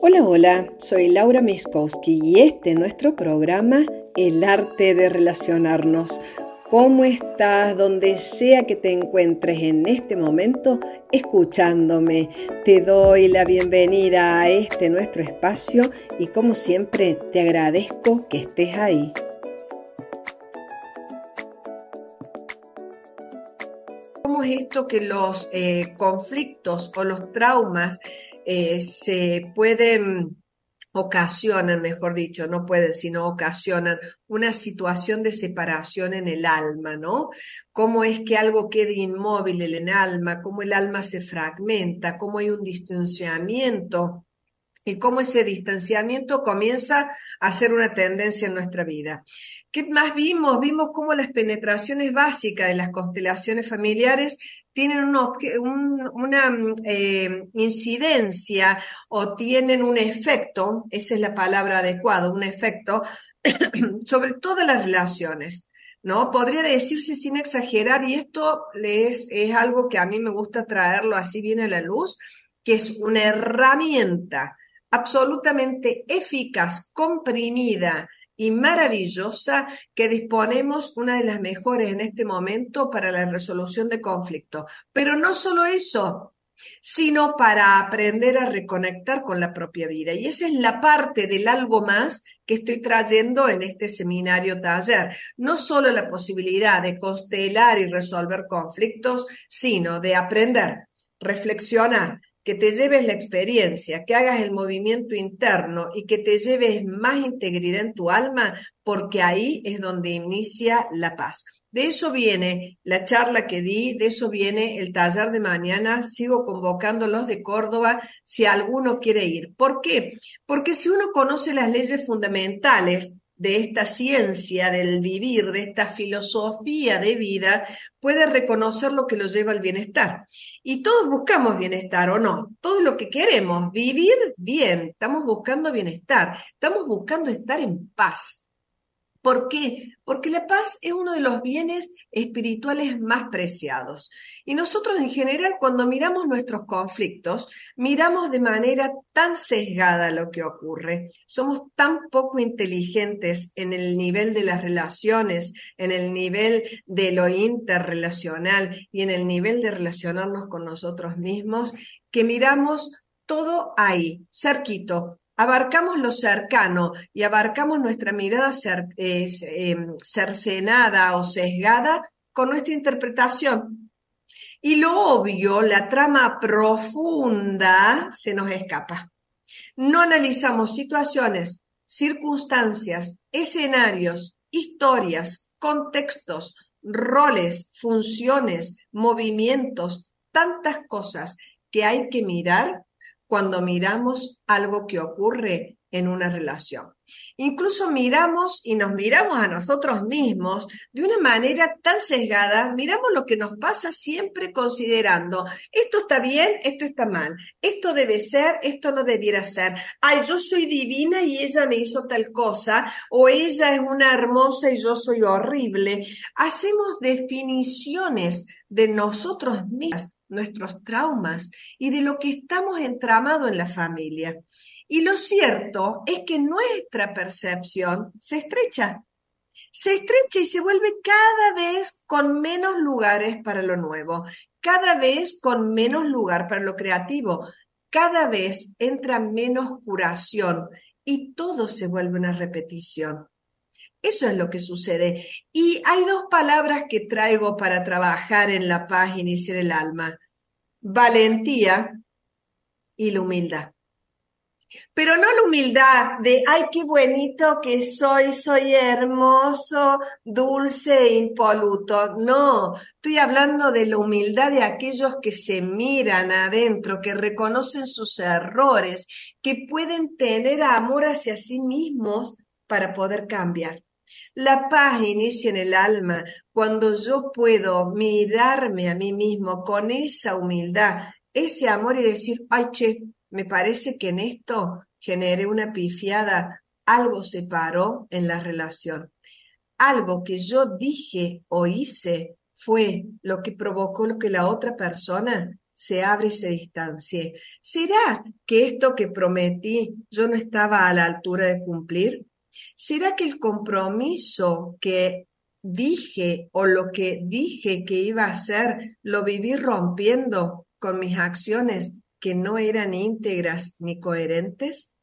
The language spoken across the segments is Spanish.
Hola, hola, soy Laura Miskowski y este es nuestro programa El arte de relacionarnos. ¿Cómo estás donde sea que te encuentres en este momento escuchándome? Te doy la bienvenida a este nuestro espacio y como siempre te agradezco que estés ahí. ¿Cómo es esto que los eh, conflictos o los traumas eh, se pueden, ocasionan, mejor dicho, no pueden, sino ocasionan una situación de separación en el alma, ¿no? Cómo es que algo quede inmóvil en el alma, cómo el alma se fragmenta, cómo hay un distanciamiento y cómo ese distanciamiento comienza a ser una tendencia en nuestra vida. ¿Qué más vimos? Vimos cómo las penetraciones básicas de las constelaciones familiares tienen una eh, incidencia o tienen un efecto, esa es la palabra adecuada, un efecto sobre todas las relaciones. ¿no? Podría decirse sin exagerar, y esto es, es algo que a mí me gusta traerlo así bien a la luz, que es una herramienta absolutamente eficaz, comprimida y maravillosa que disponemos una de las mejores en este momento para la resolución de conflictos. Pero no solo eso, sino para aprender a reconectar con la propia vida. Y esa es la parte del algo más que estoy trayendo en este seminario taller. No solo la posibilidad de constelar y resolver conflictos, sino de aprender, reflexionar, que te lleves la experiencia, que hagas el movimiento interno y que te lleves más integridad en tu alma, porque ahí es donde inicia la paz. De eso viene la charla que di, de eso viene el taller de mañana. Sigo convocando los de Córdoba si alguno quiere ir. ¿Por qué? Porque si uno conoce las leyes fundamentales de esta ciencia del vivir, de esta filosofía de vida, puede reconocer lo que lo lleva al bienestar. Y todos buscamos bienestar, ¿o no? Todo lo que queremos, vivir bien, estamos buscando bienestar, estamos buscando estar en paz. ¿Por qué? Porque la paz es uno de los bienes espirituales más preciados. Y nosotros en general cuando miramos nuestros conflictos, miramos de manera tan sesgada lo que ocurre. Somos tan poco inteligentes en el nivel de las relaciones, en el nivel de lo interrelacional y en el nivel de relacionarnos con nosotros mismos, que miramos todo ahí, cerquito, abarcamos lo cercano y abarcamos nuestra mirada em, cercenada o sesgada con nuestra interpretación. Y lo obvio, la trama profunda, se nos escapa. No analizamos situaciones, circunstancias, escenarios, historias, contextos, roles, funciones, movimientos, tantas cosas que hay que mirar cuando miramos algo que ocurre en una relación. Incluso miramos y nos miramos a nosotros mismos de una manera tan sesgada, miramos lo que nos pasa siempre considerando, esto está bien, esto está mal, esto debe ser, esto no debiera ser, ay, yo soy divina y ella me hizo tal cosa, o ella es una hermosa y yo soy horrible. Hacemos definiciones de nosotros mismos nuestros traumas y de lo que estamos entramados en la familia. Y lo cierto es que nuestra percepción se estrecha, se estrecha y se vuelve cada vez con menos lugares para lo nuevo, cada vez con menos lugar para lo creativo, cada vez entra menos curación y todo se vuelve una repetición. Eso es lo que sucede. Y hay dos palabras que traigo para trabajar en la paz y iniciar el alma. Valentía y la humildad. Pero no la humildad de, ay, qué bonito que soy, soy hermoso, dulce e impoluto. No, estoy hablando de la humildad de aquellos que se miran adentro, que reconocen sus errores, que pueden tener amor hacia sí mismos para poder cambiar. La paz inicia en el alma cuando yo puedo mirarme a mí mismo con esa humildad, ese amor y decir, ay, che, me parece que en esto generé una pifiada, algo se paró en la relación. Algo que yo dije o hice fue lo que provocó lo que la otra persona se abre y se distancie. ¿Será que esto que prometí yo no estaba a la altura de cumplir? ¿Será que el compromiso que dije o lo que dije que iba a hacer lo viví rompiendo con mis acciones que no eran íntegras ni coherentes?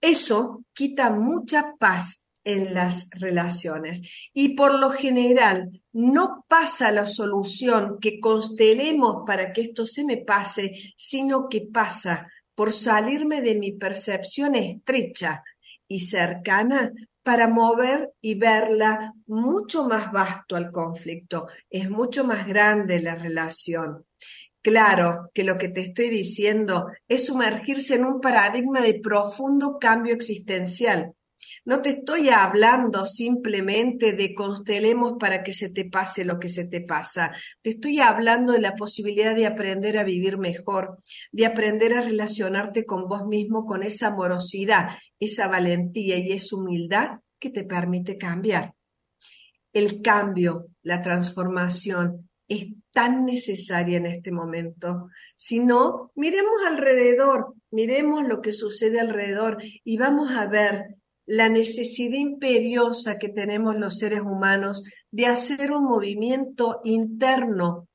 Eso quita mucha paz en las relaciones. Y por lo general, no pasa la solución que constelemos para que esto se me pase, sino que pasa por salirme de mi percepción estrecha y cercana para mover y verla mucho más vasto al conflicto. Es mucho más grande la relación. Claro que lo que te estoy diciendo es sumergirse en un paradigma de profundo cambio existencial no te estoy hablando simplemente de constelemos para que se te pase lo que se te pasa. Te estoy hablando de la posibilidad de aprender a vivir mejor, de aprender a relacionarte con vos mismo con esa amorosidad, esa valentía y esa humildad que te permite cambiar. El cambio, la transformación es tan necesaria en este momento. Si no, miremos alrededor, miremos lo que sucede alrededor y vamos a ver la necesidad imperiosa que tenemos los seres humanos de hacer un movimiento interno,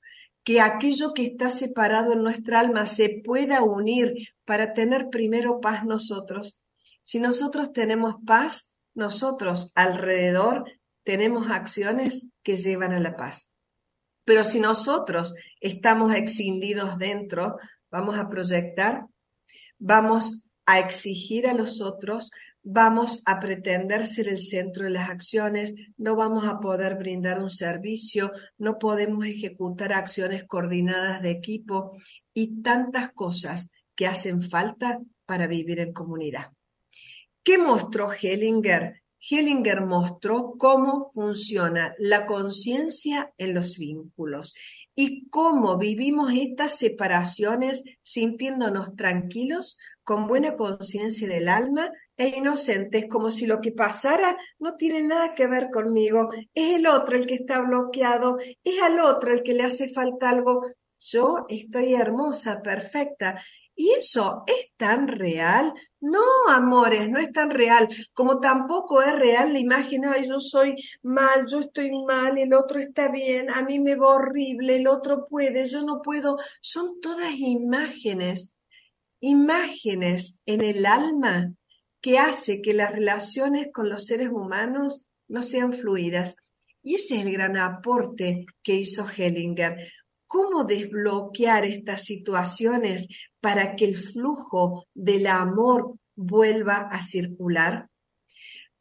que aquello que está separado en nuestra alma se pueda unir para tener primero paz nosotros. Si nosotros tenemos paz, nosotros alrededor tenemos acciones que llevan a la paz. Pero si nosotros estamos excindidos dentro, vamos a proyectar, vamos a exigir a los otros, vamos a pretender ser el centro de las acciones, no vamos a poder brindar un servicio, no podemos ejecutar acciones coordinadas de equipo y tantas cosas que hacen falta para vivir en comunidad. ¿Qué mostró Hellinger? Hellinger mostró cómo funciona la conciencia en los vínculos y cómo vivimos estas separaciones sintiéndonos tranquilos, con buena conciencia del alma e inocentes, como si lo que pasara no tiene nada que ver conmigo, es el otro el que está bloqueado, es al otro el que le hace falta algo. Yo estoy hermosa, perfecta. ¿Y eso es tan real? No, amores, no es tan real, como tampoco es real la imagen, ay, yo soy mal, yo estoy mal, el otro está bien, a mí me va horrible, el otro puede, yo no puedo. Son todas imágenes, imágenes en el alma que hace que las relaciones con los seres humanos no sean fluidas. Y ese es el gran aporte que hizo Hellinger. ¿Cómo desbloquear estas situaciones para que el flujo del amor vuelva a circular?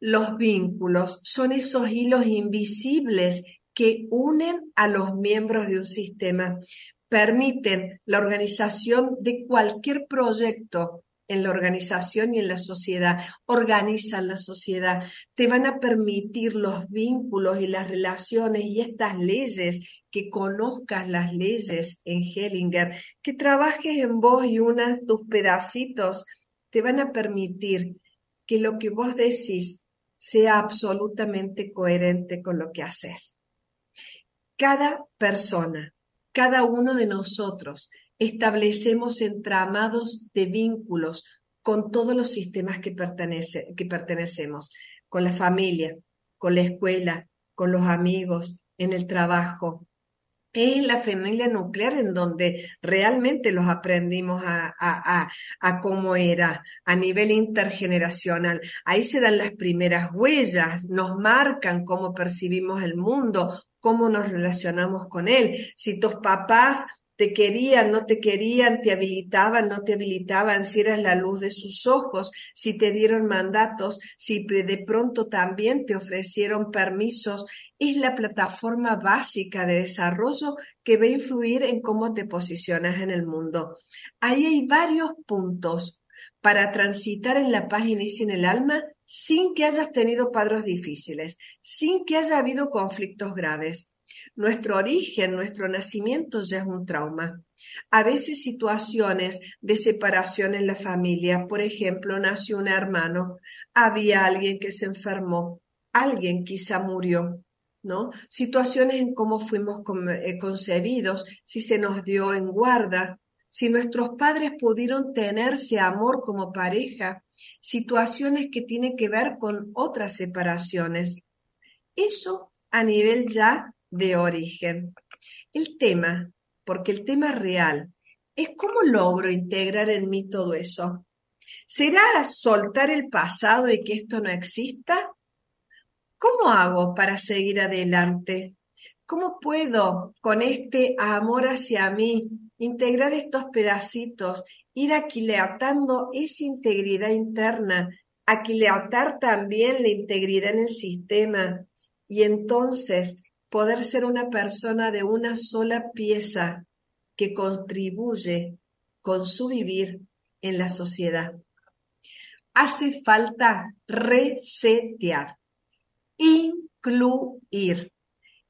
Los vínculos son esos hilos invisibles que unen a los miembros de un sistema, permiten la organización de cualquier proyecto en la organización y en la sociedad, organizan la sociedad, te van a permitir los vínculos y las relaciones y estas leyes, que conozcas las leyes en Hellinger, que trabajes en vos y unas tus pedacitos, te van a permitir que lo que vos decís sea absolutamente coherente con lo que haces. Cada persona, cada uno de nosotros establecemos entramados de vínculos con todos los sistemas que, pertenece, que pertenecemos, con la familia, con la escuela, con los amigos, en el trabajo. Es la familia nuclear en donde realmente los aprendimos a, a, a, cómo era a nivel intergeneracional. Ahí se dan las primeras huellas, nos marcan cómo percibimos el mundo, cómo nos relacionamos con él. Si tus papás te querían, no te querían, te habilitaban, no te habilitaban, si eras la luz de sus ojos, si te dieron mandatos, si de pronto también te ofrecieron permisos, es la plataforma básica de desarrollo que va a influir en cómo te posicionas en el mundo. Ahí hay varios puntos para transitar en la paz inicia en el alma sin que hayas tenido padres difíciles, sin que haya habido conflictos graves. Nuestro origen, nuestro nacimiento ya es un trauma. A veces situaciones de separación en la familia, por ejemplo, nació un hermano, había alguien que se enfermó, alguien quizá murió. ¿no? Situaciones en cómo fuimos eh, concebidos, si se nos dio en guarda, si nuestros padres pudieron tenerse amor como pareja, situaciones que tienen que ver con otras separaciones. Eso a nivel ya de origen. El tema, porque el tema real, es cómo logro integrar en mí todo eso. ¿Será soltar el pasado y que esto no exista? ¿Cómo hago para seguir adelante? ¿Cómo puedo con este amor hacia mí integrar estos pedacitos, ir aquilatando esa integridad interna, aquilatar también la integridad en el sistema y entonces poder ser una persona de una sola pieza que contribuye con su vivir en la sociedad? Hace falta resetear incluir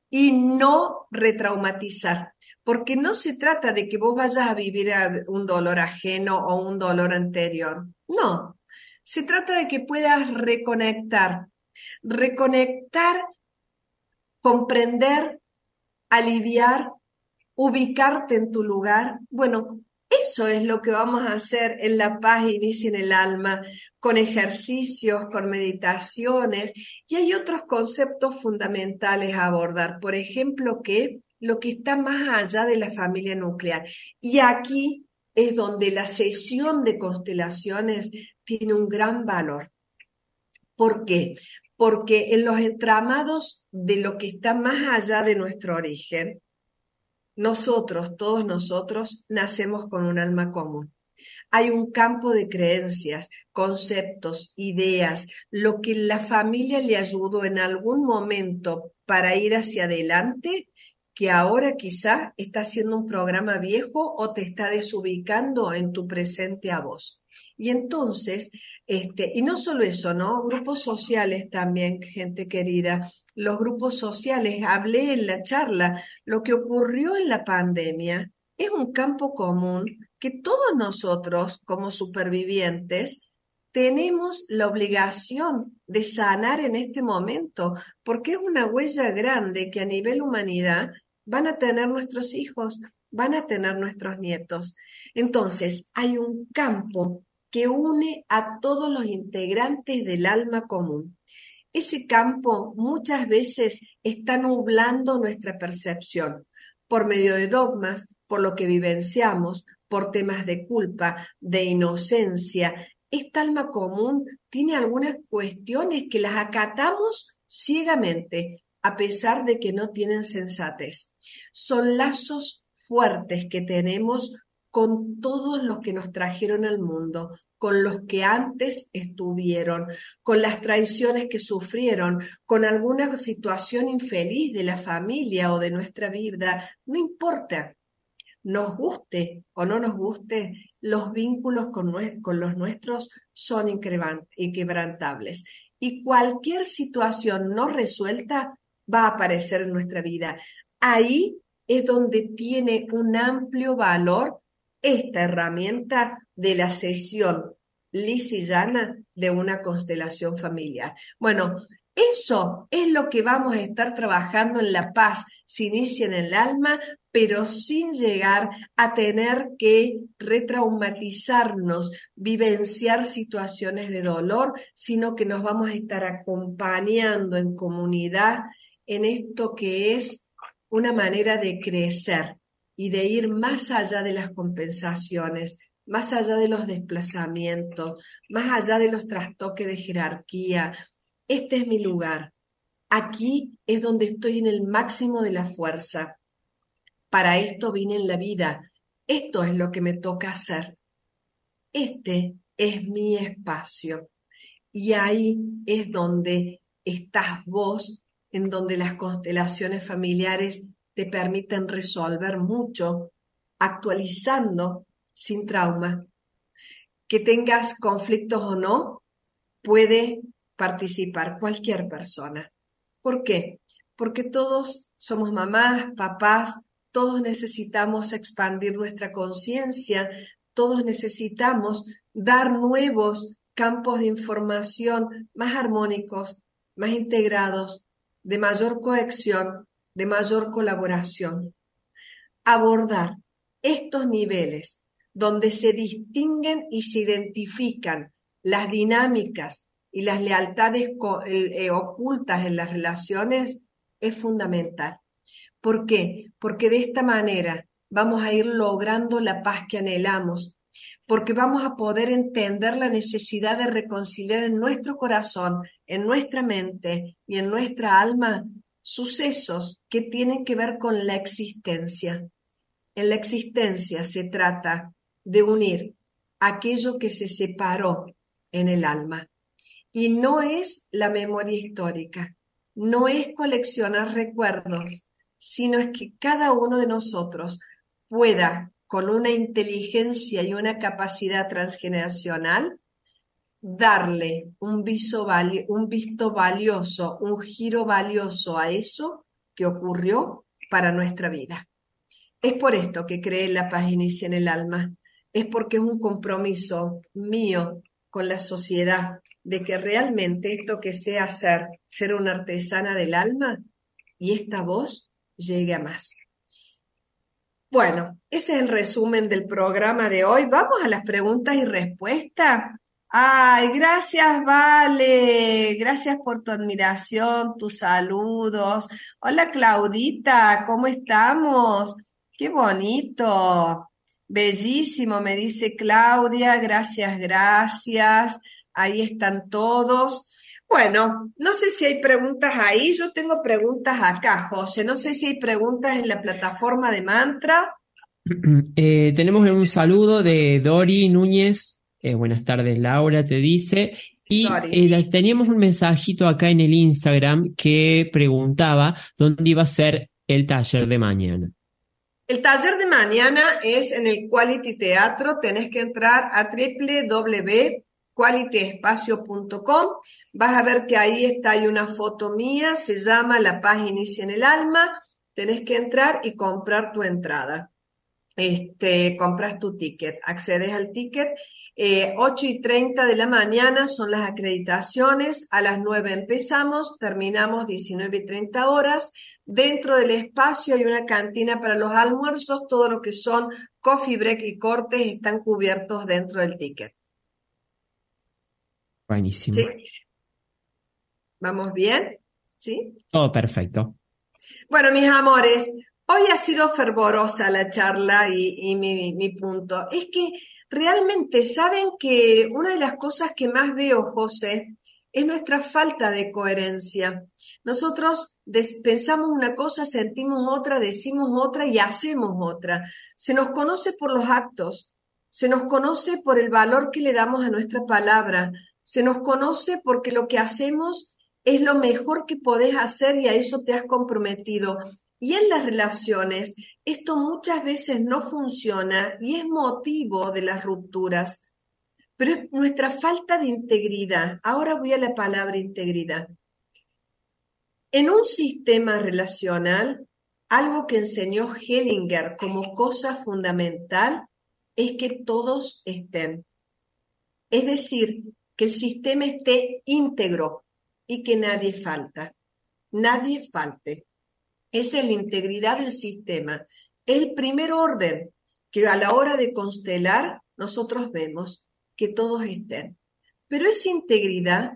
y no retraumatizar, porque no se trata de que vos vayas a vivir un dolor ajeno o un dolor anterior, no, se trata de que puedas reconectar, reconectar, comprender, aliviar, ubicarte en tu lugar. Bueno, eso es lo que vamos a hacer en La Paz Inicia en el Alma, con ejercicios, con meditaciones, y hay otros conceptos fundamentales a abordar. Por ejemplo, que lo que está más allá de la familia nuclear. Y aquí es donde la sesión de constelaciones tiene un gran valor. ¿Por qué? Porque en los entramados de lo que está más allá de nuestro origen, nosotros, todos nosotros, nacemos con un alma común. Hay un campo de creencias, conceptos, ideas, lo que la familia le ayudó en algún momento para ir hacia adelante, que ahora quizá está haciendo un programa viejo o te está desubicando en tu presente a vos. Y entonces, este, y no solo eso, ¿no? Grupos sociales también, gente querida, los grupos sociales, hablé en la charla, lo que ocurrió en la pandemia es un campo común que todos nosotros como supervivientes tenemos la obligación de sanar en este momento, porque es una huella grande que a nivel humanidad van a tener nuestros hijos, van a tener nuestros nietos. Entonces, hay un campo que une a todos los integrantes del alma común ese campo muchas veces está nublando nuestra percepción por medio de dogmas, por lo que vivenciamos, por temas de culpa, de inocencia. Esta alma común tiene algunas cuestiones que las acatamos ciegamente, a pesar de que no tienen sensatez. Son lazos fuertes que tenemos con todos los que nos trajeron al mundo, con los que antes estuvieron, con las traiciones que sufrieron, con alguna situación infeliz de la familia o de nuestra vida, no importa. Nos guste o no nos guste, los vínculos con, los nuestros son inquebrantables. Y cualquier situación no resuelta va a aparecer en nuestra vida. Ahí es donde tiene un amplio valor esta herramienta de la sesión lisillana de una constelación familiar. Bueno, eso es lo que vamos a estar trabajando en La Paz, se inicia en el alma, pero sin llegar a tener que retraumatizarnos, vivenciar situaciones de dolor, sino que nos vamos a estar acompañando en comunidad en esto que es una manera de crecer, y de ir más allá de las compensaciones, más allá de los desplazamientos, más allá de los trastoques de jerarquía. Este es mi lugar. Aquí es donde estoy en el máximo de la fuerza. Para esto vine en la vida. Esto es lo que me toca hacer. Este es mi espacio. Y ahí es donde estás vos, en donde las constelaciones familiares te permiten resolver mucho actualizando sin trauma. Que tengas conflictos o no, puede participar cualquier persona. ¿Por qué? Porque todos somos mamás, papás, todos necesitamos expandir nuestra conciencia, todos necesitamos dar nuevos campos de información más armónicos, más integrados, de mayor cohesión, de mayor colaboración. Abordar estos niveles donde se distinguen y se identifican las dinámicas y las lealtades eh, ocultas en las relaciones es fundamental. ¿Por qué? Porque de esta manera vamos a ir logrando la paz que anhelamos, porque vamos a poder entender la necesidad de reconciliar en nuestro corazón, en nuestra mente y en nuestra alma sucesos que tienen que ver con la existencia. En la existencia se trata de unir aquello que se separó en el alma. Y no es la memoria histórica, no es coleccionar recuerdos, sino es que cada uno de nosotros pueda, con una inteligencia y una capacidad transgeneracional, darle un visto, un visto valioso, un giro valioso a eso que ocurrió para nuestra vida. Es por esto que cree la paz inicia en el alma, es porque es un compromiso mío con la sociedad de que realmente esto que sea hacer, ser una artesana del alma y esta voz llegue a más. Bueno, ese es el resumen del programa de hoy. Vamos a las preguntas y respuestas. Ay, gracias, Vale. Gracias por tu admiración, tus saludos. Hola, Claudita, ¿cómo estamos? Qué bonito. Bellísimo, me dice Claudia. Gracias, gracias. Ahí están todos. Bueno, no sé si hay preguntas ahí. Yo tengo preguntas acá, José. No sé si hay preguntas en la plataforma de Mantra. Eh, tenemos un saludo de Dori Núñez. Eh, buenas tardes, Laura, te dice. Y eh, teníamos un mensajito acá en el Instagram que preguntaba dónde iba a ser el taller de mañana. El taller de mañana es en el Quality Teatro. Tenés que entrar a www.qualityespacio.com. Vas a ver que ahí está hay una foto mía, se llama La paz inicia en el alma. Tenés que entrar y comprar tu entrada. Este, compras tu ticket, accedes al ticket eh, 8 y 30 de la mañana son las acreditaciones, a las 9 empezamos, terminamos 19 y 30 horas. Dentro del espacio hay una cantina para los almuerzos, todo lo que son coffee break y cortes están cubiertos dentro del ticket. Buenísimo. ¿Vamos bien? ¿Sí? Todo perfecto. Bueno, mis amores, hoy ha sido fervorosa la charla y, mi, mi punto. Es que Realmente saben que una de las cosas que más veo, José, es nuestra falta de coherencia. Nosotros pensamos una cosa, sentimos otra, decimos otra y hacemos otra. Se nos conoce por los actos, se nos conoce por el valor que le damos a nuestra palabra, se nos conoce porque lo que hacemos es lo mejor que podés hacer y a eso te has comprometido. Y en las relaciones esto muchas veces no funciona y es motivo de las rupturas, pero es nuestra falta de integridad. Ahora voy a la palabra integridad. En un sistema relacional, algo que enseñó Hellinger como cosa fundamental es que todos estén. Es decir, que el sistema esté íntegro y que nadie falta. Nadie falte es la integridad del sistema. El primer orden que a la hora de constelar nosotros vemos que todos estén. Pero esa integridad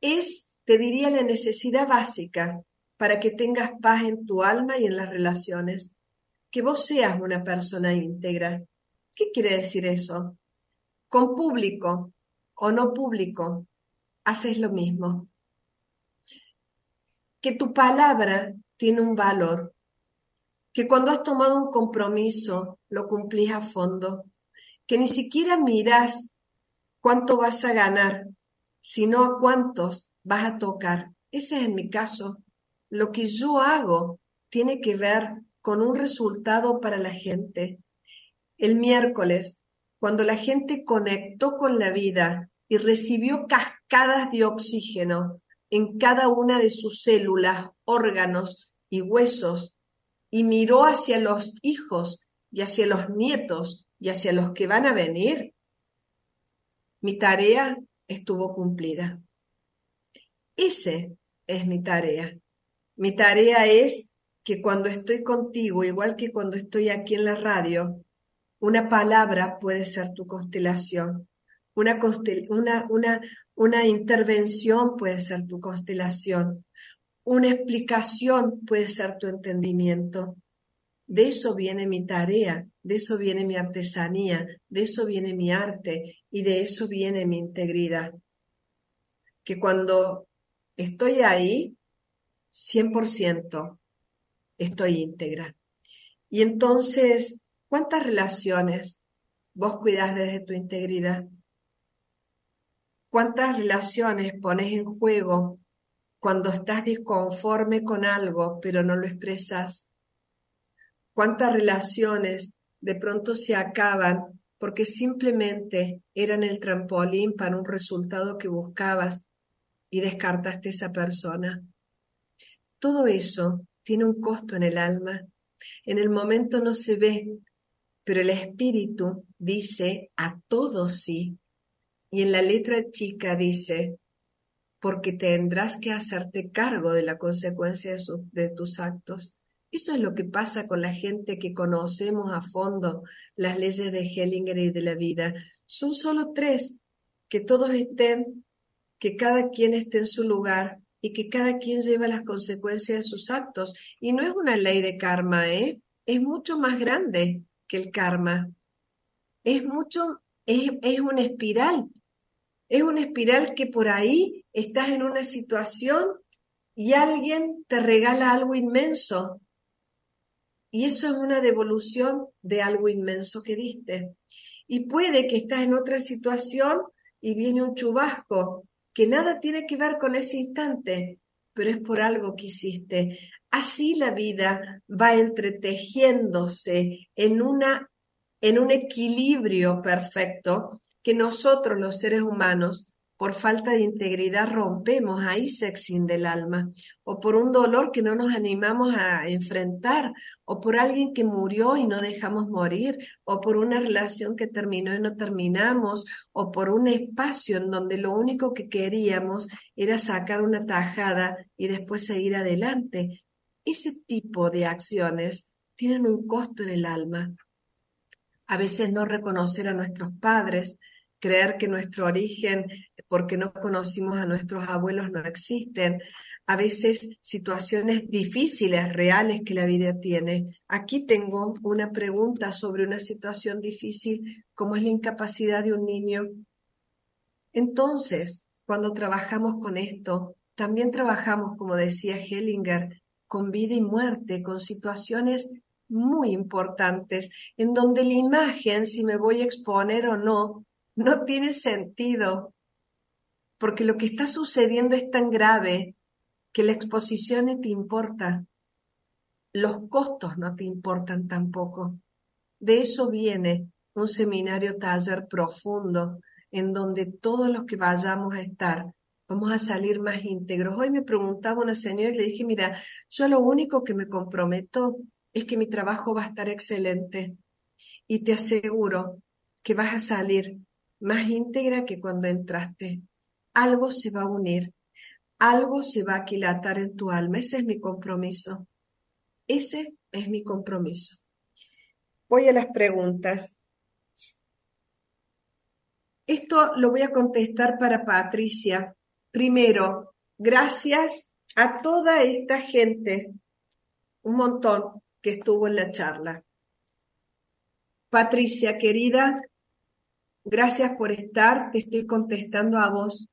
es, te diría, la necesidad básica para que tengas paz en tu alma y en las relaciones. Que vos seas una persona íntegra. ¿Qué quiere decir eso? Con público o no público, haces lo mismo. Que tu palabra tiene un valor, que cuando has tomado un compromiso lo cumplís a fondo, que ni siquiera miras cuánto vas a ganar, sino a cuántos vas a tocar. Ese es en mi caso. Lo que yo hago tiene que ver con un resultado para la gente. El miércoles, cuando la gente conectó con la vida y recibió cascadas de oxígeno en cada una de sus células, órganos y huesos, y miró hacia los hijos y hacia los nietos y hacia los que van a venir, mi tarea estuvo cumplida. Ese es mi tarea. Mi tarea es que cuando estoy contigo, igual que cuando estoy aquí en la radio, una palabra puede ser tu constelación. Una, una, una, una intervención puede ser tu constelación. Una explicación puede ser tu entendimiento. De eso viene mi tarea, de eso viene mi artesanía, de eso viene mi arte y de eso viene mi integridad. Que cuando estoy ahí, 100% estoy íntegra. Y entonces, ¿cuántas relaciones vos cuidas desde tu integridad? ¿Cuántas relaciones pones en juego cuando estás disconforme con algo pero no lo expresas? ¿Cuántas relaciones de pronto se acaban porque simplemente eran el trampolín para un resultado que buscabas y descartaste esa persona? Todo eso tiene un costo en el alma. En el momento no se ve, pero el espíritu dice a todos sí. Y en la letra chica dice, porque tendrás que hacerte cargo de la consecuencia de, tus actos. Eso es lo que pasa con la gente que conocemos a fondo las leyes de Hellinger y de la vida. Son solo tres, que todos estén, que cada quien esté en su lugar y que cada quien lleva las consecuencias de sus actos. Y no es una ley de karma, ¿eh? Es mucho más grande que el karma. Es mucho, es, es una espiral es una espiral que por ahí estás en una situación y alguien te regala algo inmenso. Y eso es una devolución de algo inmenso que diste. Y puede que estás en otra situación y viene un chubasco que nada tiene que ver con ese instante, pero es por algo que hiciste. Así la vida va entretejiéndose en una en un equilibrio perfecto que nosotros los seres humanos, por falta de integridad, rompemos ahí sexing del alma, o por un dolor que no nos animamos a enfrentar, o por alguien que murió y no dejamos morir, o por una relación que terminó y no terminamos, o por un espacio en donde lo único que queríamos era sacar una tajada y después seguir adelante. Ese tipo de acciones tienen un costo en el alma. A veces no reconocer a nuestros padres, creer que nuestro origen, porque no conocimos a nuestros abuelos, no existen. A veces situaciones difíciles, reales que la vida tiene. Aquí tengo una pregunta sobre una situación difícil, como es la incapacidad de un niño. Entonces, cuando trabajamos con esto, también trabajamos, como decía Hellinger, con vida y muerte, con situaciones muy importantes, en donde la imagen, si me voy a exponer o no, no tiene sentido, porque lo que está sucediendo es tan grave que la exposición no te importa, los costos no te importan tampoco. De eso viene un seminario taller profundo en donde todos los que vayamos a estar vamos a salir más íntegros. Hoy me preguntaba una señora y le dije, mira, yo lo único que me comprometo es que mi trabajo va a estar excelente y te aseguro que vas a salir más íntegra que cuando entraste. Algo se va a unir, algo se va a aquilatar en tu alma. Ese es mi compromiso. Ese es mi compromiso. Voy a las preguntas. Esto lo voy a contestar para Patricia. Primero, gracias a toda esta gente, un montón que estuvo en la charla. Patricia, querida, Gracias por estar, te estoy contestando a vos.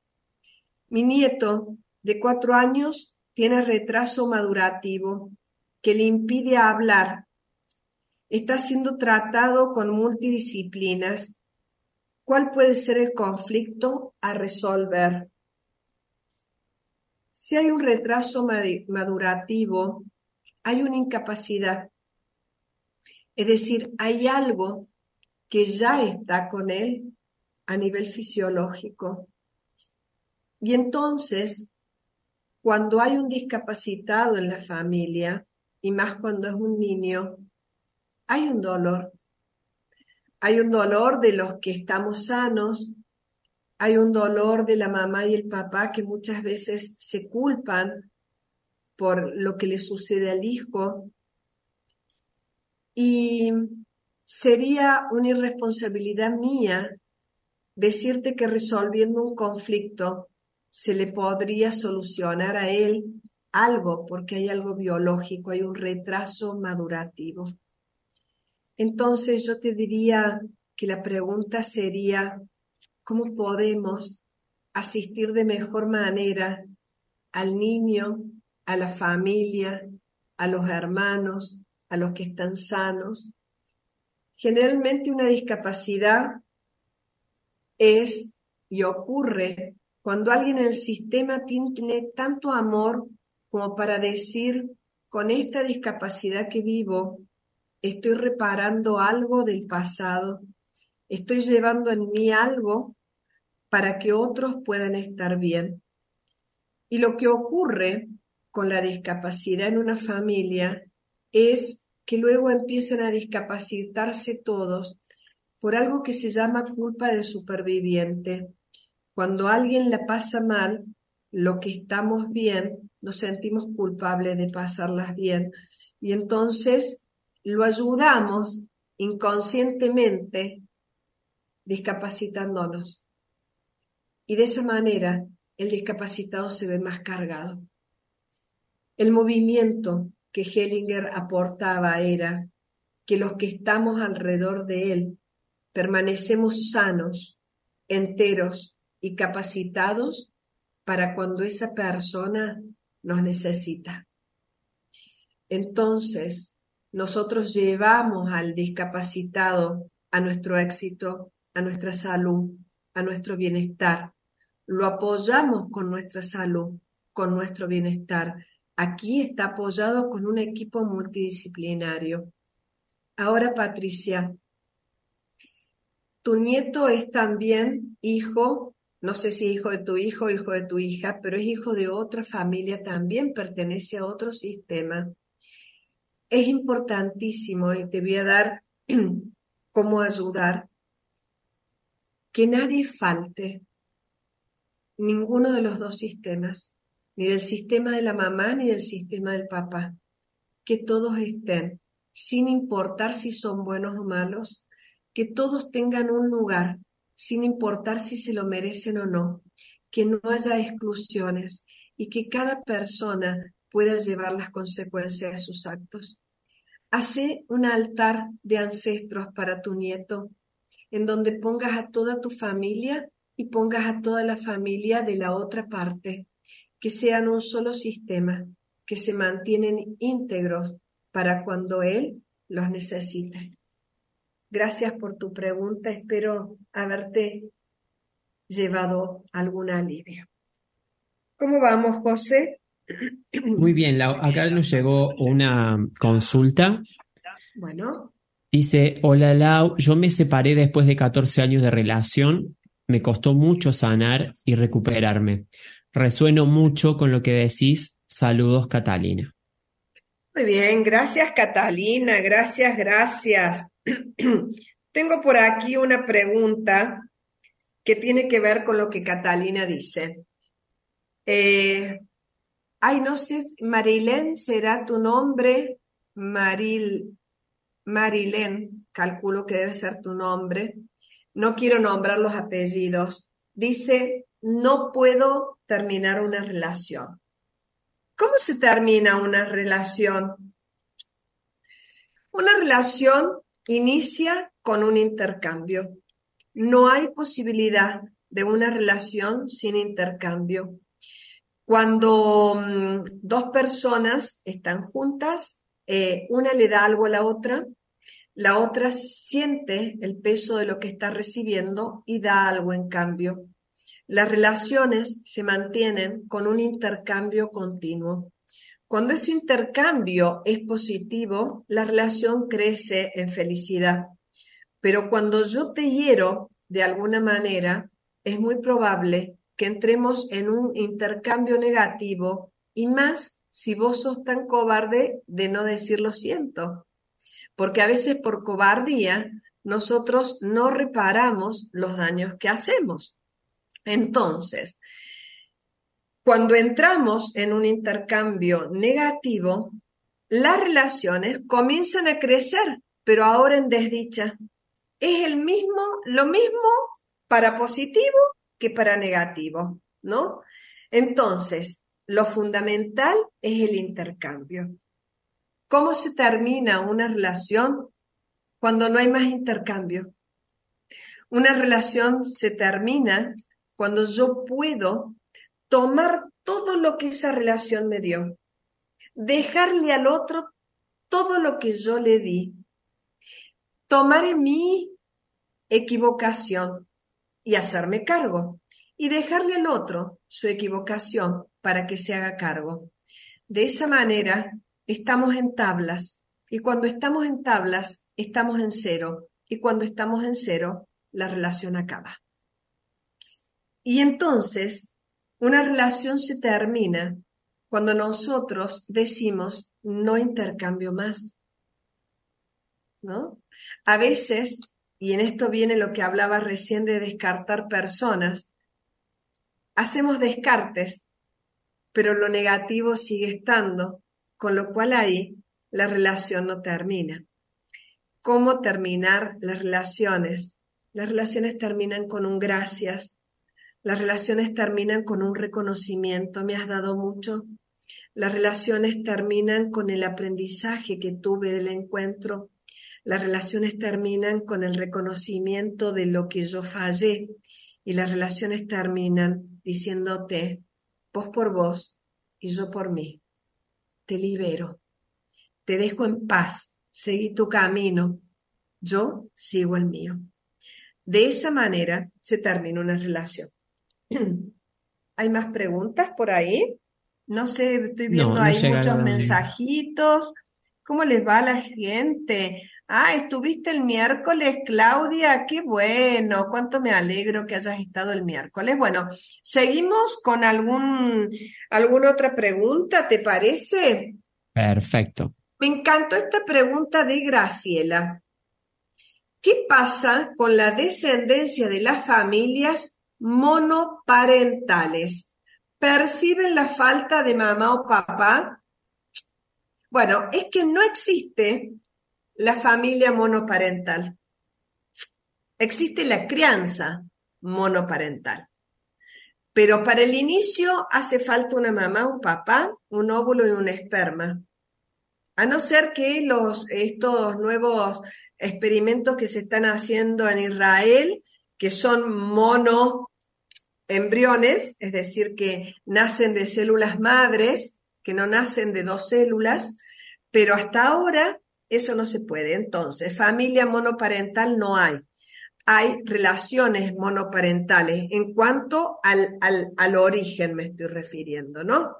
Mi nieto de cuatro años tiene retraso madurativo que le impide hablar. Está siendo tratado con multidisciplinas. ¿Cuál puede ser el conflicto a resolver? Si hay un retraso madurativo, hay una incapacidad. Es decir, hay algo que ya está con él a nivel fisiológico. Y entonces, cuando hay un discapacitado en la familia, y más cuando es un niño, hay un dolor. Hay un dolor de los que estamos sanos, hay un dolor de la mamá y el papá que muchas veces se culpan por lo que le sucede al hijo. Y sería una irresponsabilidad mía decirte que resolviendo un conflicto se le podría solucionar a él algo, porque hay algo biológico, hay un retraso madurativo. Entonces yo te diría que la pregunta sería, ¿cómo podemos asistir de mejor manera al niño, a la familia, a los hermanos, a los que están sanos? Generalmente una discapacidad es y ocurre cuando alguien en el sistema tiene tanto amor como para decir, con esta discapacidad que vivo, estoy reparando algo del pasado, estoy llevando en mí algo para que otros puedan estar bien. Y lo que ocurre con la discapacidad en una familia es que luego empiezan a discapacitarse todos por algo que se llama culpa de superviviente. Cuando alguien la pasa mal, lo que estamos bien, nos sentimos culpables de pasarlas bien. Y entonces lo ayudamos inconscientemente discapacitándonos. Y de esa manera el discapacitado se ve más cargado. El movimiento que Hellinger aportaba era que los que estamos alrededor de él permanecemos sanos, enteros y capacitados para cuando esa persona nos necesita. Entonces, nosotros llevamos al discapacitado a nuestro éxito, a nuestra salud, a nuestro bienestar. Lo apoyamos con nuestra salud, con nuestro bienestar. Aquí está apoyado con un equipo multidisciplinario. Ahora, Patricia, tu nieto es también hijo, no sé si hijo de tu hijo o hijo de tu hija, pero es hijo de otra familia, también pertenece a otro sistema es importantísimo y te voy a dar cómo ayudar que nadie falte ninguno de los dos sistemas, ni del sistema de la mamá ni del sistema del papá, que todos estén, sin importar si son buenos o malos, que todos tengan un lugar, sin importar si se lo merecen o no, que no haya exclusiones y que cada persona pueda llevar las consecuencias de sus actos. Hace un altar de ancestros para tu nieto, en donde pongas a toda tu familia y pongas a toda la familia de la otra parte, que sean un solo sistema, que se mantienen íntegros para cuando Él los necesite. Gracias por tu pregunta, espero haberte llevado algún alivio. ¿Cómo vamos, José? Muy bien, acá nos llegó una consulta. Bueno. Dice, hola Lau, yo me separé después de 14 años de relación, me costó mucho sanar y recuperarme. Resueno mucho con lo que decís. Saludos, Catalina. Muy bien, gracias Catalina, gracias, gracias. Tengo por aquí una pregunta que tiene que ver con lo que Catalina dice. Eh, Ay, no sé, Marilén será tu nombre, Maril, Marilén, calculo que debe ser tu nombre. No quiero nombrar los apellidos. Dice, no puedo terminar una relación. ¿Cómo se termina una relación? Una relación inicia con un intercambio. No hay posibilidad de una relación sin intercambio. Cuando mm, dos personas están juntas, eh, una le da algo a la otra, la otra siente el peso de lo que está recibiendo y da algo en cambio. Las relaciones se mantienen con un intercambio continuo. Cuando ese intercambio es positivo, la relación crece en felicidad. Pero cuando yo te hiero de alguna manera, es muy probable que entremos en un intercambio negativo y más si vos sos tan cobarde de no decir lo siento. Porque a veces por cobardía nosotros no reparamos los daños que hacemos. Entonces, Cuando entramos en un intercambio negativo, las relaciones comienzan a crecer, pero ahora en desdicha. Es el mismo, lo mismo para positivo que para negativo, ¿no? Entonces, lo fundamental es el intercambio. ¿Cómo se termina una relación cuando no hay más intercambio? Una relación se termina cuando yo puedo tomar todo lo que esa relación me dio, dejarle al otro todo lo que yo le di, tomar mi equivocación y hacerme cargo y dejarle al otro su equivocación para que se haga cargo. De esa manera estamos en tablas y cuando estamos en tablas estamos en cero y cuando estamos en cero la relación acaba. Y entonces una relación se termina cuando nosotros decimos no intercambio más. ¿No? A veces, y en esto viene lo que hablaba recién de descartar personas, hacemos descartes, pero lo negativo sigue estando, con lo cual ahí la relación no termina. ¿Cómo terminar las relaciones? Las relaciones terminan con un gracias, las relaciones terminan con un reconocimiento, me has dado mucho. Las relaciones terminan con el aprendizaje que tuve del encuentro. Las relaciones terminan con el reconocimiento de lo que yo fallé. Y las relaciones terminan diciéndote, vos por vos y yo por mí. Te libero. Te dejo en paz. Seguí tu camino. Yo sigo el mío. De esa manera se termina una relación. ¿Hay más preguntas por ahí? No sé, estoy viendo ahí muchos mensajitos. ¿Cómo les va a la gente? Ah, estuviste el miércoles, Claudia, qué bueno, cuánto me alegro que hayas estado el miércoles. Bueno, seguimos con algún, alguna otra pregunta, ¿te parece? Perfecto. Me encantó esta pregunta de Graciela. ¿Qué pasa con la descendencia de las familias monoparentales. ¿Perciben la falta de mamá o papá? Bueno, es que no existe la familia monoparental. Existe la crianza monoparental. Pero para el inicio hace falta una mamá, un papá, un óvulo y un esperma. A no ser que los, estos nuevos experimentos que se están haciendo en Israel, que son mono embriones, es decir, que nacen de células madres, que no nacen de dos células, pero hasta ahora eso no se puede. Entonces, familia monoparental no hay. Hay relaciones monoparentales en cuanto al, al, origen me estoy refiriendo, ¿no?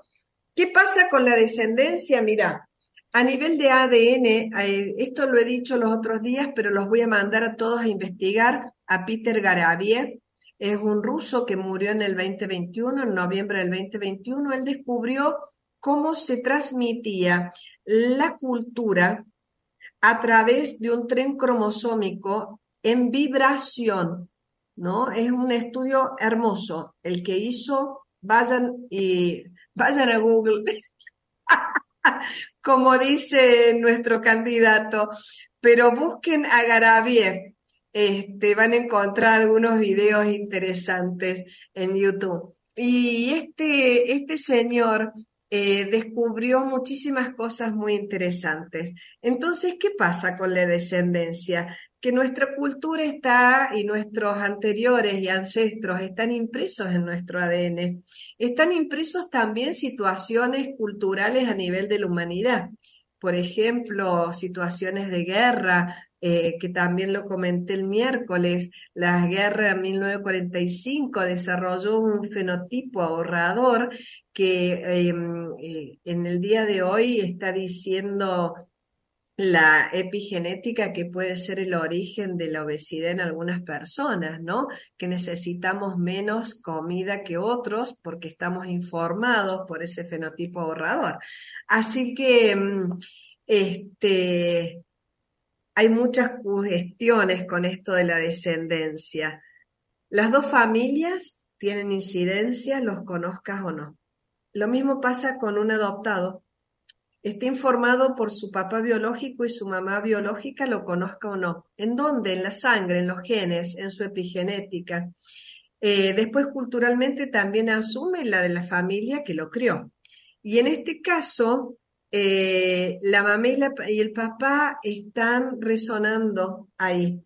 ¿Qué pasa con la descendencia? Mira, a nivel de ADN, eh, esto lo he dicho los otros días, pero los voy a mandar a todos a investigar, a Peter Garaviev, es un ruso que murió en el 2021, en noviembre del 2021. Él descubrió cómo se transmitía la cultura a través de un tren cromosómico en vibración, ¿no? Es un estudio hermoso. El que hizo, vayan y vayan a Google, como dice nuestro candidato, pero busquen a Garaviev este, van a encontrar algunos videos interesantes en YouTube. Y este, este señor eh, descubrió muchísimas cosas muy interesantes. Entonces, ¿qué pasa con la descendencia? Que nuestra cultura está y nuestros anteriores y ancestros están impresos en nuestro ADN. Están impresos también situaciones culturales a nivel de la humanidad por ejemplo, situaciones de guerra, eh, que también lo comenté el miércoles, la guerra en 1945 desarrolló un fenotipo ahorrador que em, eh, en el día de hoy está diciendo la epigenética que puede ser el origen de la obesidad en algunas personas, ¿no? Que necesitamos menos comida que otros porque estamos informados por ese fenotipo ahorrador. Así que, mm, este, hay muchas cuestiones con esto de la descendencia. Las dos familias tienen incidencia, los conozcas o no. Lo mismo pasa con un adoptado. Está informado por su papá biológico y su mamá biológica, lo conozca o no. ¿En dónde? En la sangre, en los genes, en su epigenética. Eh, después, culturalmente, también asume la de la familia que lo crió. Y en este caso, eh, la mamá y, el papá están resonando ahí.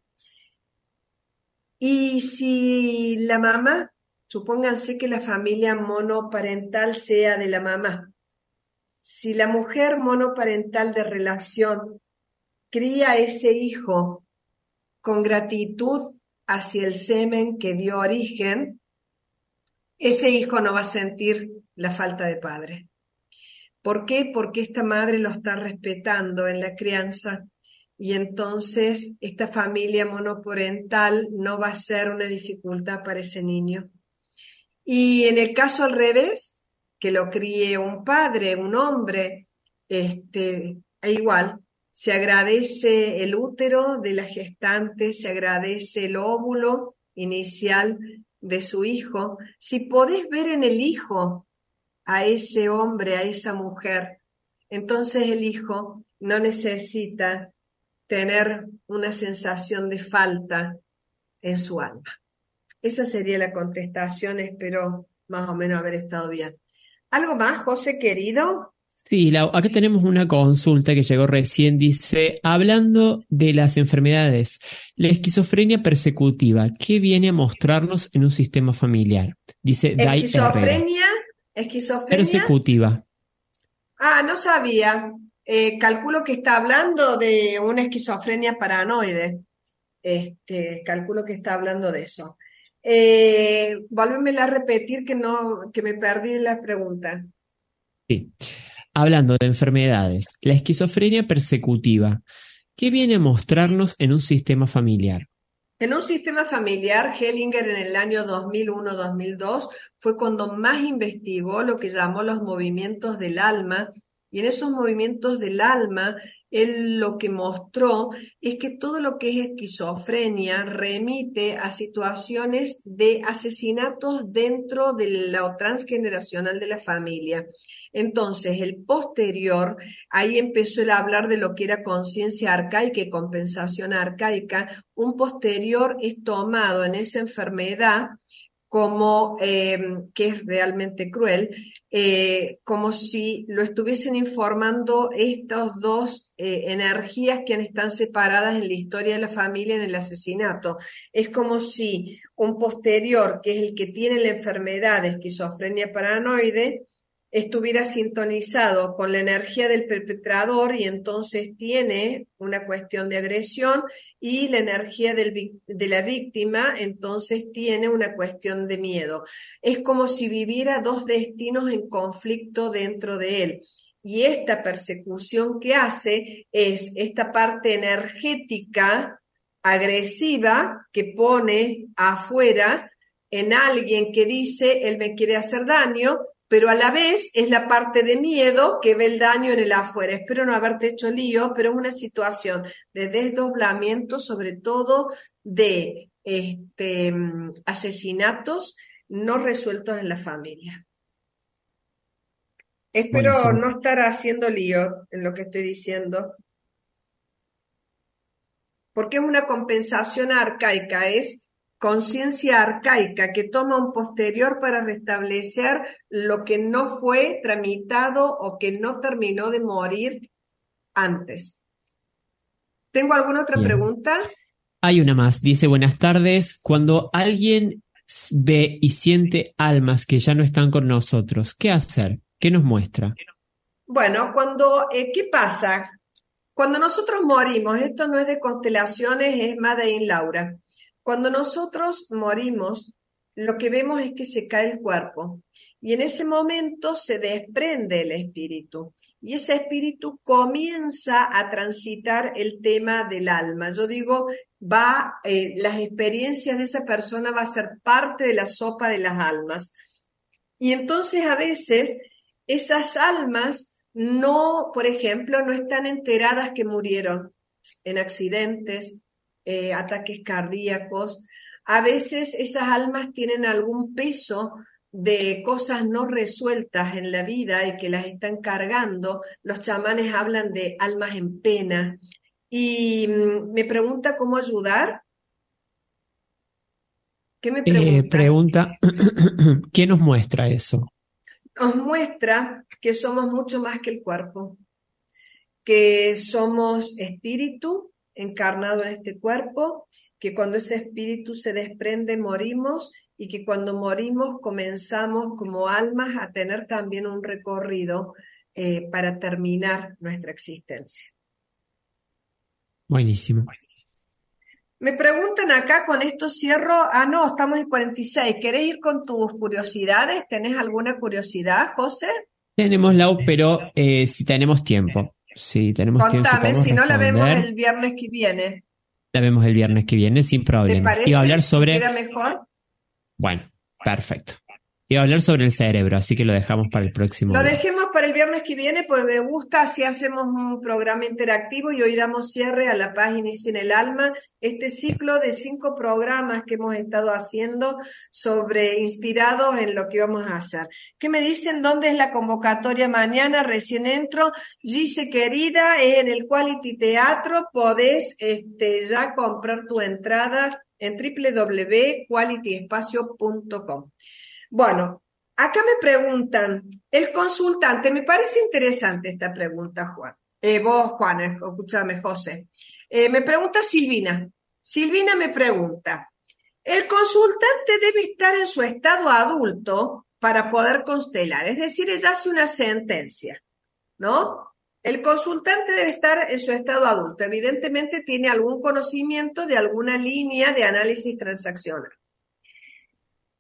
Y si la mamá, supónganse que la familia monoparental sea de la mamá, si la mujer monoparental de relación cría a ese hijo con gratitud hacia el semen que dio origen, ese hijo no va a sentir la falta de padre. ¿Por qué? Porque esta madre lo está respetando en la crianza y entonces esta familia monoparental no va a ser una dificultad para ese niño. Y en el caso al revés, que lo críe un padre, un hombre, este, e igual, se agradece el útero de la gestante, se agradece el óvulo inicial de su hijo. Si podés ver en el hijo a ese hombre, a esa mujer, entonces el hijo no necesita tener una sensación de falta en su alma. Esa sería la contestación, espero más o menos haber estado bien. ¿Algo más, José querido? Sí, acá tenemos una consulta que llegó recién. Dice, hablando de las enfermedades, la esquizofrenia persecutiva, ¿qué viene a mostrarnos en un sistema familiar? Dice Esquizofrenia ¿Esquizofrenia? Persecutiva. Ah, no sabía. Eh, calculo que está hablando de una esquizofrenia paranoide. Este, calculo que está hablando de eso. Eh, a repetir que no, que me perdí la pregunta. Sí. Hablando de enfermedades, la esquizofrenia persecutiva, ¿qué viene a mostrarnos en un sistema familiar? En un sistema familiar, Hellinger en el año 2001-2002 fue cuando más investigó lo que llamó los movimientos del alma y en esos movimientos del alma, él lo que mostró es que todo lo que es esquizofrenia remite a situaciones de asesinatos dentro de lo transgeneracional de la familia. Entonces, el posterior, ahí empezó a hablar de lo que era conciencia arcaica y compensación arcaica. Un posterior es tomado en esa enfermedad como, em, que es realmente cruel, eh, como si lo estuviesen informando estas dos eh, energías que están separadas en la historia de la familia en el asesinato. Es como si un posterior, que es el que tiene la enfermedad de esquizofrenia paranoide, estuviera sintonizado con la energía del perpetrador y entonces tiene una cuestión de agresión y la energía de la víctima entonces tiene una cuestión de miedo. Es como si viviera dos destinos en conflicto dentro de él. Y esta persecución que hace es esta parte energética agresiva que pone afuera en alguien que dice, él me quiere hacer daño, pero a la vez es la parte de miedo que ve el daño en el afuera. Espero no haberte hecho lío, pero es una situación de desdoblamiento, sobre todo de este, asesinatos no resueltos en la familia. Espero no estar haciendo lío en lo que estoy diciendo. Porque es una compensación arcaica, es conciencia arcaica que toma un posterior para restablecer lo que no fue tramitado o que no terminó de morir antes. ¿Tengo alguna otra pregunta? Hay una más. Dice, buenas tardes. Cuando alguien ve y siente almas que ya no están con nosotros, ¿qué hacer? ¿Qué nos muestra? Bueno, cuando, eh, ¿qué pasa? Cuando nosotros morimos, esto no es de constelaciones, es Made Laura. Cuando nosotros morimos, lo que vemos es que se cae el cuerpo y en ese momento se desprende el espíritu y ese espíritu comienza a transitar el tema del alma. Yo digo, va, eh, las experiencias de esa persona va a ser parte de la sopa de las almas. Y entonces a veces esas almas no, por ejemplo, no están enteradas que murieron en accidentes, eh, ataques cardíacos. A veces esas almas tienen algún peso de cosas no resueltas en la vida y que las están cargando, los chamanes hablan de almas en pena. Y mm, me pregunta cómo ayudar. ¿Qué me eh, pregunta? pregunta, ¿qué nos muestra eso? Nos muestra que somos mucho más que el cuerpo, que somos espíritu encarnado en este cuerpo, que cuando ese espíritu se desprende morimos y que cuando morimos comenzamos como almas a tener también un recorrido eh, para terminar nuestra existencia. Buenísimo. Me preguntan acá, con esto cierro. Ah, no, estamos en 46. ¿Querés ir con tus curiosidades? ¿Tenés alguna curiosidad, José? Tenemos, Lau, pero eh, si tenemos tiempo. Si tenemos Contame, si no la vemos el viernes que viene. La vemos el viernes que viene, sin problema. ¿Te a hablar sobre. mejor? Bueno, perfecto. Iba a hablar sobre el cerebro, así que lo dejamos para el próximo. Lo dejemos para el viernes que viene, porque me gusta, así hacemos un programa interactivo y hoy damos cierre a la página y sin el alma, este ciclo de cinco programas que hemos estado haciendo sobre inspirados en lo que vamos a hacer. ¿Qué me dicen? ¿Dónde es la convocatoria mañana? Recién entro. Gise querida, es en el Quality Teatro, podés este, ya comprar tu entrada en www.qualityespacio.com. Bueno, acá me preguntan, el consultante, me parece interesante esta pregunta, Juan. Eh, vos, Juan, escúchame, José. Eh, me pregunta Silvina. Silvina me pregunta, el consultante debe estar en su estado adulto para poder constelar, es decir, ella hace una sentencia, ¿no? El consultante debe estar en su estado adulto. Evidentemente tiene algún conocimiento de alguna línea de análisis transaccional.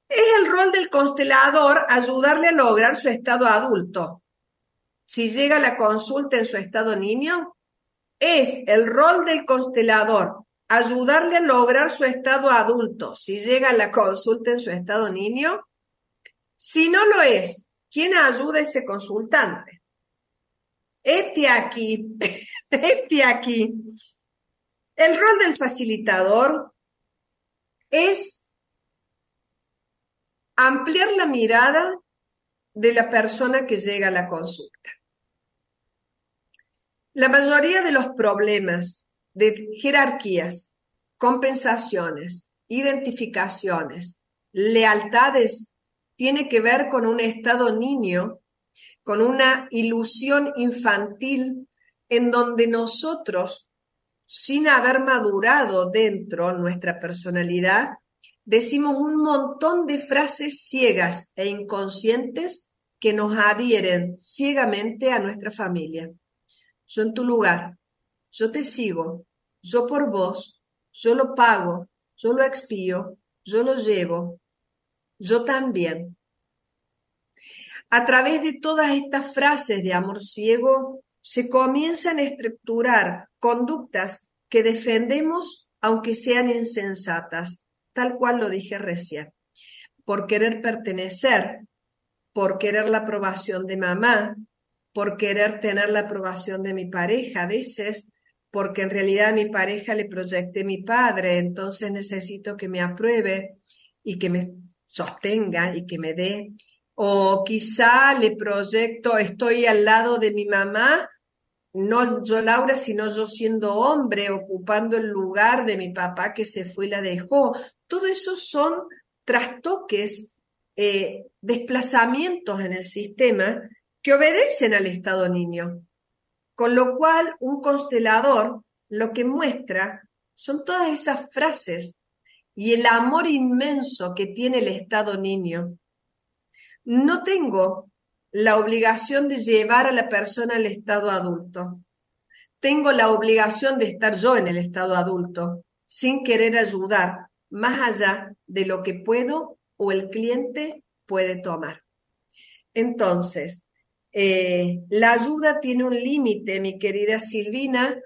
Es el rol del constelador ayudarle a lograr su estado adulto. Si llega la consulta en su estado niño, es el rol del constelador ayudarle a lograr su estado adulto. Si llega la consulta en su estado niño, si no lo es, ¿quién ayuda a ese consultante? Este aquí, este aquí. El rol del facilitador es ampliar la mirada de la persona que llega a la consulta. La mayoría de los problemas de jerarquías, compensaciones, identificaciones, lealtades, tiene que ver con un estado niño, con una ilusión infantil en donde nosotros, sin haber madurado dentro nuestra personalidad, decimos un montón de frases ciegas e inconscientes que nos adhieren ciegamente a nuestra familia. Yo en tu lugar, yo te sigo, yo por vos, yo lo pago, yo lo expío, yo lo llevo, yo también. A través de todas estas frases de amor ciego, se comienzan a estructurar conductas que defendemos aunque sean insensatas, tal cual lo dije recién, por querer pertenecer, por querer la aprobación de mamá, por querer tener la aprobación de mi pareja a veces, porque en realidad a mi pareja le proyecté mi padre, entonces necesito que me apruebe y que me sostenga y que me dé. O quizá le proyecto, estoy al lado de mi mamá, no yo Laura, sino yo siendo hombre, ocupando el lugar de mi papá que se fue y la dejó. Todo eso son trastoques, eh, desplazamientos en el sistema que obedecen al estado niño. Con lo cual, un constelador lo que muestra son todas esas frases y el amor inmenso que tiene el estado niño. No tengo la obligación de llevar a la persona al estado adulto. Tengo la obligación de estar yo en el estado adulto, sin querer ayudar, más allá de lo que puedo o el cliente puede tomar. Entonces, eh, la ayuda tiene un límite, mi querida Silvina.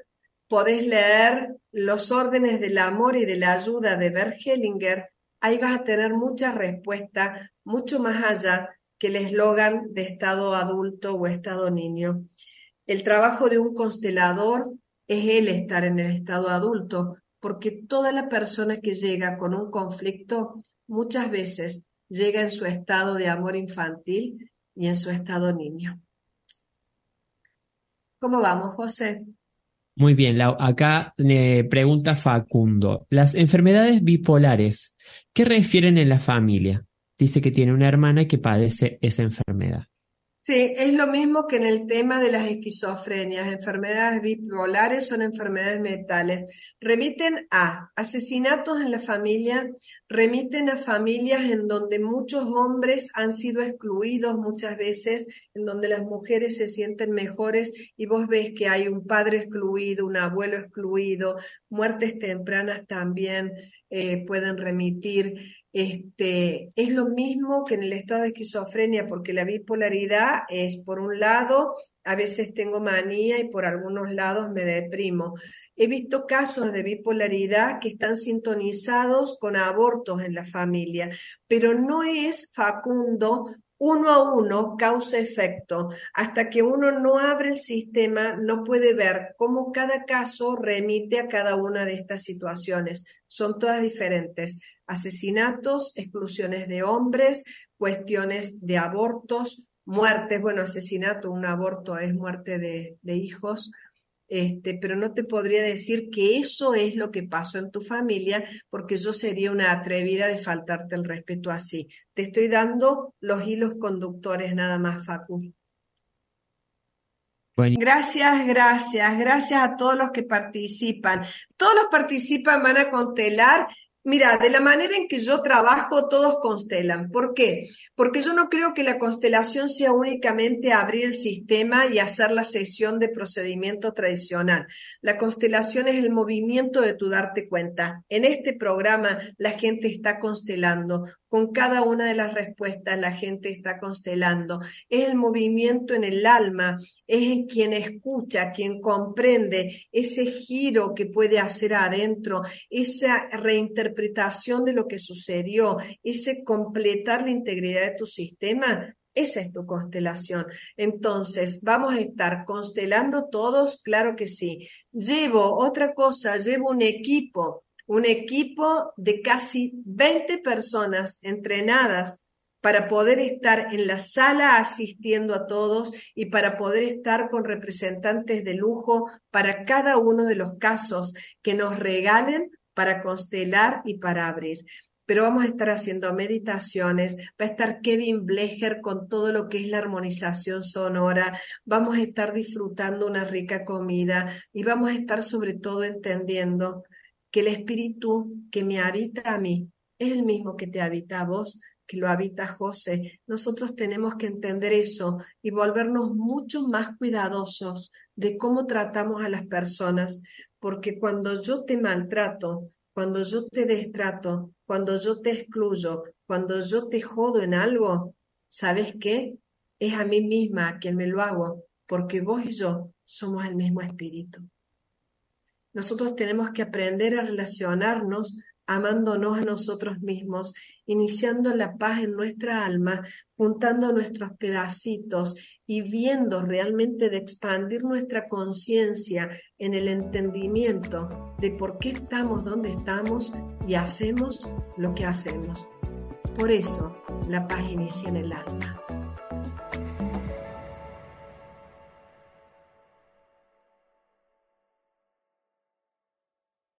Podés leer los órdenes del amor y de la ayuda de Bert Hellinger. Ahí vas a tener muchas respuestas, mucho más allá que el eslogan de estado adulto o estado niño. El trabajo de un constelador es el estar en el estado adulto, porque toda la persona que llega con un conflicto muchas veces llega en su estado de amor infantil y en su estado niño. ¿Cómo vamos, José? Muy bien, acá me pregunta Facundo, las enfermedades bipolares, ¿qué refieren en la familia? Dice que tiene una hermana que padece esa enfermedad. Sí, es lo mismo que en el tema de las esquizofrenias. Enfermedades bipolares son enfermedades mentales. Remiten a asesinatos en la familia, remiten a familias en donde muchos hombres han sido excluidos muchas veces, en donde las mujeres se sienten mejores y vos ves que hay un padre excluido, un abuelo excluido, muertes tempranas también eh, pueden remitir. Este, es lo mismo que en el estado de esquizofrenia, porque la bipolaridad es, por un lado, a veces tengo manía y por algunos lados me deprimo. He visto casos de bipolaridad que están sintonizados con abortos en la familia, pero no es facundo uno a uno, causa-efecto. Hasta que uno no abre el sistema, no puede ver cómo cada caso remite a cada una de estas situaciones. Son todas diferentes. Asesinatos, exclusiones de hombres, cuestiones de abortos, muertes. Bueno, asesinato, un aborto es muerte de, de hijos este, pero no te podría decir que eso es lo que pasó en tu familia, porque yo sería una atrevida de faltarte el respeto así. Te estoy dando los hilos conductores nada más, Facu. Gracias, gracias, gracias a todos los que participan. Todos los participan van a constelar Mira, de la manera en que yo trabajo, todos constelan. ¿Por qué? Porque yo no creo que la constelación sea únicamente abrir el sistema y hacer la sesión de procedimiento tradicional. La constelación es el movimiento de tu darte cuenta. En este programa la gente está constelando. Con cada una de las respuestas la gente está constelando. Es el movimiento en el alma, es quien escucha, quien comprende ese giro que puede hacer adentro, esa reinterpretación de lo que sucedió, ese completar la integridad de tu sistema. Esa es tu constelación. Entonces, ¿vamos a estar constelando todos? Claro que sí. Llevo otra cosa, llevo un equipo un equipo de casi 20 personas entrenadas para poder estar en la sala asistiendo a todos y para poder estar con representantes de lujo para cada uno de los casos que nos regalen para constelar y para abrir. Pero vamos a estar haciendo meditaciones, va a estar Kevin Blecher con todo lo que es la armonización sonora, vamos a estar disfrutando una rica comida y vamos a estar sobre todo entendiendo que el espíritu que me habita a mí es el mismo que te habita a vos, que lo habita José. Nosotros tenemos que entender eso y volvernos mucho más cuidadosos de cómo tratamos a las personas, porque cuando yo te maltrato, cuando yo te destrato, cuando yo te excluyo, cuando yo te jodo en algo, ¿sabes qué? Es a mí misma a quien me lo hago, porque vos y yo somos el mismo espíritu. Nosotros tenemos que aprender a relacionarnos amándonos a nosotros mismos, iniciando la paz en nuestra alma, juntando nuestros pedacitos y viendo realmente de expandir nuestra conciencia en el entendimiento de por qué estamos donde estamos y hacemos lo que hacemos. Por eso la paz inicia en el alma.